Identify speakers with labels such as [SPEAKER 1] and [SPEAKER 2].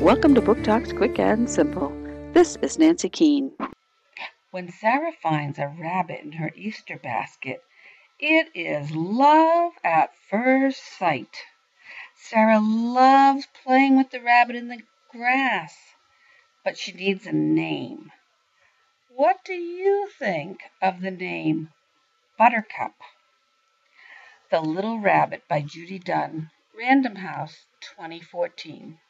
[SPEAKER 1] Welcome to Book Talks Quick and Simple. This is Nancy Keane.
[SPEAKER 2] When Sarah finds a rabbit in her Easter basket, it is love at first sight. Sarah loves playing with the rabbit in the grass, but she needs a name. What do you think of the name Buttercup? The Little Rabbit by Judy Dunn, Random House, 2014.